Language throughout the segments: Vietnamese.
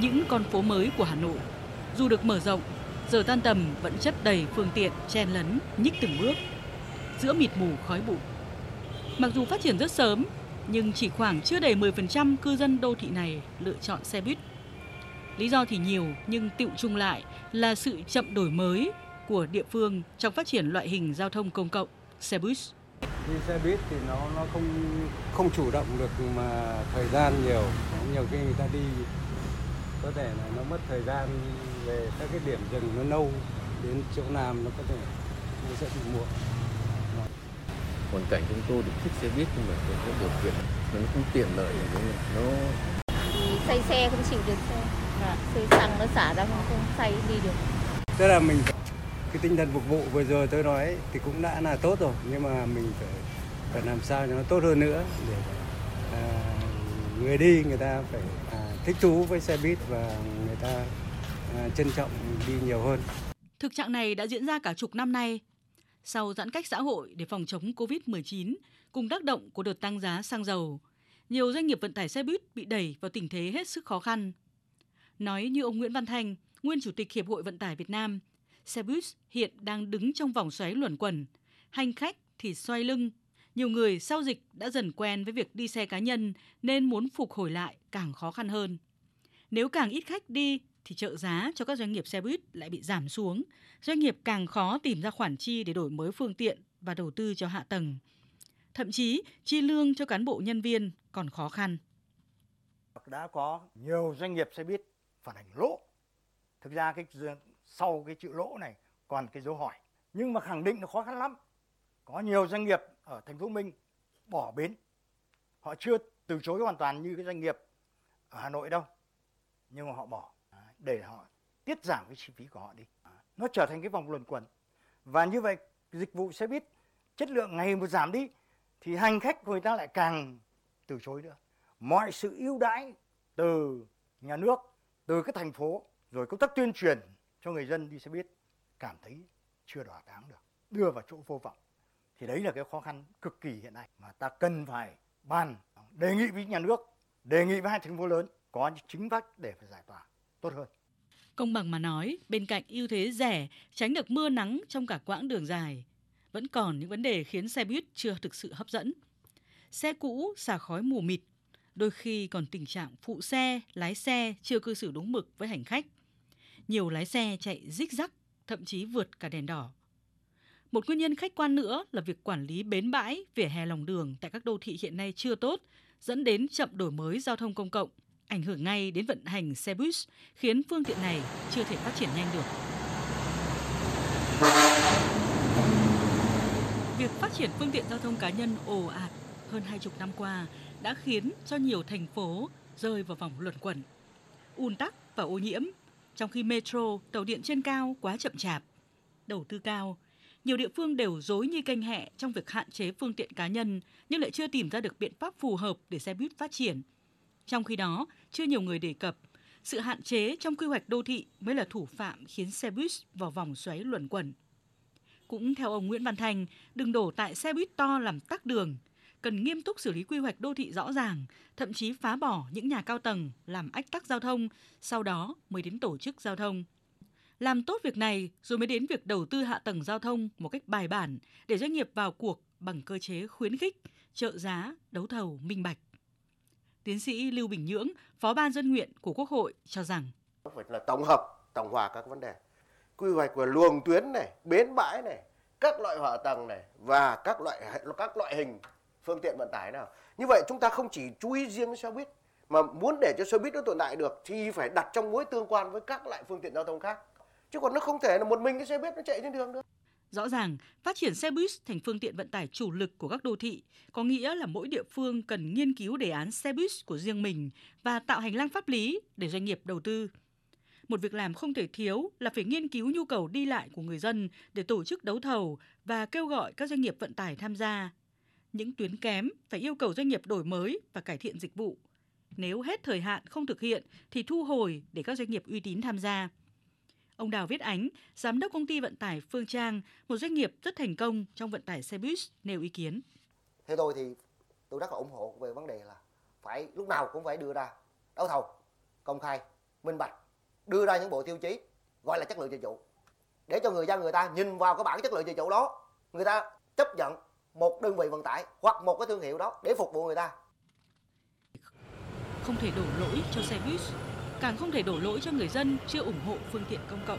những con phố mới của Hà Nội, dù được mở rộng, giờ tan tầm vẫn chất đầy phương tiện chen lấn, nhích từng bước, giữa mịt mù khói bụi. Mặc dù phát triển rất sớm, nhưng chỉ khoảng chưa đầy 10% cư dân đô thị này lựa chọn xe buýt. Lý do thì nhiều nhưng tựu chung lại là sự chậm đổi mới của địa phương trong phát triển loại hình giao thông công cộng, xe buýt. Đi xe buýt thì nó nó không không chủ động được mà thời gian nhiều, nhiều khi người ta đi có thể là nó mất thời gian về các cái điểm dừng nó lâu đến chỗ làm nó có thể nó sẽ bị muộn hoàn cảnh chúng tôi được thích xe buýt nhưng mà có điều kiện nó không tiện lợi nó thì say xe không chịu được xe dạ. xe xăng nó xả ra không không say đi được tức là mình cái tinh thần phục vụ vừa rồi tôi nói thì cũng đã là tốt rồi nhưng mà mình phải phải làm sao cho nó tốt hơn nữa để à, người đi người ta phải à, thích thú với xe buýt và người ta à, trân trọng đi nhiều hơn. Thực trạng này đã diễn ra cả chục năm nay sau giãn cách xã hội để phòng chống Covid-19 cùng tác động của đợt tăng giá xăng dầu, nhiều doanh nghiệp vận tải xe buýt bị đẩy vào tình thế hết sức khó khăn. Nói như ông Nguyễn Văn Thanh, nguyên chủ tịch Hiệp hội Vận tải Việt Nam, xe buýt hiện đang đứng trong vòng xoáy luẩn quẩn, hành khách thì xoay lưng. Nhiều người sau dịch đã dần quen với việc đi xe cá nhân nên muốn phục hồi lại càng khó khăn hơn. Nếu càng ít khách đi thì trợ giá cho các doanh nghiệp xe buýt lại bị giảm xuống, doanh nghiệp càng khó tìm ra khoản chi để đổi mới phương tiện và đầu tư cho hạ tầng. Thậm chí, chi lương cho cán bộ nhân viên còn khó khăn. Đã có nhiều doanh nghiệp xe buýt phản ảnh lỗ. Thực ra cái sau cái chữ lỗ này còn cái dấu hỏi. Nhưng mà khẳng định nó khó khăn lắm. Có nhiều doanh nghiệp ở thành phố Minh bỏ bến. Họ chưa từ chối hoàn toàn như cái doanh nghiệp ở Hà Nội đâu. Nhưng mà họ bỏ à, để họ tiết giảm cái chi phí của họ đi. À, nó trở thành cái vòng luẩn quẩn. Và như vậy, dịch vụ xe buýt chất lượng ngày một giảm đi, thì hành khách của người ta lại càng từ chối nữa. Mọi sự ưu đãi từ nhà nước, từ các thành phố, rồi công tác tuyên truyền cho người dân đi xe buýt, cảm thấy chưa đỏa đáng được. Đưa vào chỗ vô vọng thì đấy là cái khó khăn cực kỳ hiện nay mà ta cần phải bàn đề nghị với nhà nước đề nghị với hai thành phố lớn có chính sách để phải giải tỏa tốt hơn. Công bằng mà nói, bên cạnh ưu thế rẻ, tránh được mưa nắng trong cả quãng đường dài, vẫn còn những vấn đề khiến xe buýt chưa thực sự hấp dẫn. Xe cũ xả khói mù mịt, đôi khi còn tình trạng phụ xe, lái xe chưa cư xử đúng mực với hành khách. Nhiều lái xe chạy rích rắc, thậm chí vượt cả đèn đỏ. Một nguyên nhân khách quan nữa là việc quản lý bến bãi, vỉa hè lòng đường tại các đô thị hiện nay chưa tốt, dẫn đến chậm đổi mới giao thông công cộng, ảnh hưởng ngay đến vận hành xe buýt, khiến phương tiện này chưa thể phát triển nhanh được. Việc phát triển phương tiện giao thông cá nhân ồ ạt hơn hai chục năm qua đã khiến cho nhiều thành phố rơi vào vòng luẩn quẩn, ùn tắc và ô nhiễm, trong khi metro, tàu điện trên cao quá chậm chạp, đầu tư cao, nhiều địa phương đều dối như canh hẹ trong việc hạn chế phương tiện cá nhân nhưng lại chưa tìm ra được biện pháp phù hợp để xe buýt phát triển – trong khi đó, chưa nhiều người đề cập, sự hạn chế trong quy hoạch đô thị mới là thủ phạm khiến xe buýt vào vòng xoáy luẩn quẩn. Cũng theo ông Nguyễn Văn Thành, đừng đổ tại xe buýt to làm tắc đường, cần nghiêm túc xử lý quy hoạch đô thị rõ ràng, thậm chí phá bỏ những nhà cao tầng làm ách tắc giao thông, sau đó mới đến tổ chức giao thông. Làm tốt việc này rồi mới đến việc đầu tư hạ tầng giao thông một cách bài bản để doanh nghiệp vào cuộc bằng cơ chế khuyến khích, trợ giá, đấu thầu minh bạch. Tiến sĩ Lưu Bình Nhưỡng, Phó ban dân nguyện của Quốc hội cho rằng phải là tổng hợp, tổng hòa các vấn đề. Quy hoạch của luồng tuyến này, bến bãi này, các loại hạ tầng này và các loại các loại hình phương tiện vận tải nào. Như vậy chúng ta không chỉ chú ý riêng xe buýt mà muốn để cho xe buýt nó tồn tại được thì phải đặt trong mối tương quan với các loại phương tiện giao thông khác. Chứ còn nó không thể là một mình cái xe buýt nó chạy trên đường được. Rõ ràng, phát triển xe buýt thành phương tiện vận tải chủ lực của các đô thị có nghĩa là mỗi địa phương cần nghiên cứu đề án xe buýt của riêng mình và tạo hành lang pháp lý để doanh nghiệp đầu tư. Một việc làm không thể thiếu là phải nghiên cứu nhu cầu đi lại của người dân để tổ chức đấu thầu và kêu gọi các doanh nghiệp vận tải tham gia. Những tuyến kém phải yêu cầu doanh nghiệp đổi mới và cải thiện dịch vụ. Nếu hết thời hạn không thực hiện thì thu hồi để các doanh nghiệp uy tín tham gia. Ông Đào Viết Ánh, giám đốc công ty vận tải Phương Trang, một doanh nghiệp rất thành công trong vận tải xe buýt nêu ý kiến. Theo tôi thì tôi rất là ủng hộ về vấn đề là phải lúc nào cũng phải đưa ra đấu thầu công khai minh bạch đưa ra những bộ tiêu chí gọi là chất lượng dịch vụ. Để cho người dân người ta nhìn vào cái bảng chất lượng dịch vụ đó người ta chấp nhận một đơn vị vận tải hoặc một cái thương hiệu đó để phục vụ người ta. Không thể đổ lỗi cho xe buýt, càng không thể đổ lỗi cho người dân chưa ủng hộ phương tiện công cộng.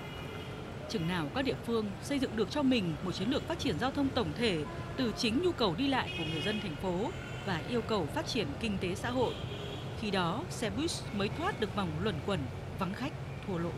Chừng nào các địa phương xây dựng được cho mình một chiến lược phát triển giao thông tổng thể từ chính nhu cầu đi lại của người dân thành phố và yêu cầu phát triển kinh tế xã hội, khi đó xe buýt mới thoát được vòng luẩn quẩn vắng khách thua lỗ.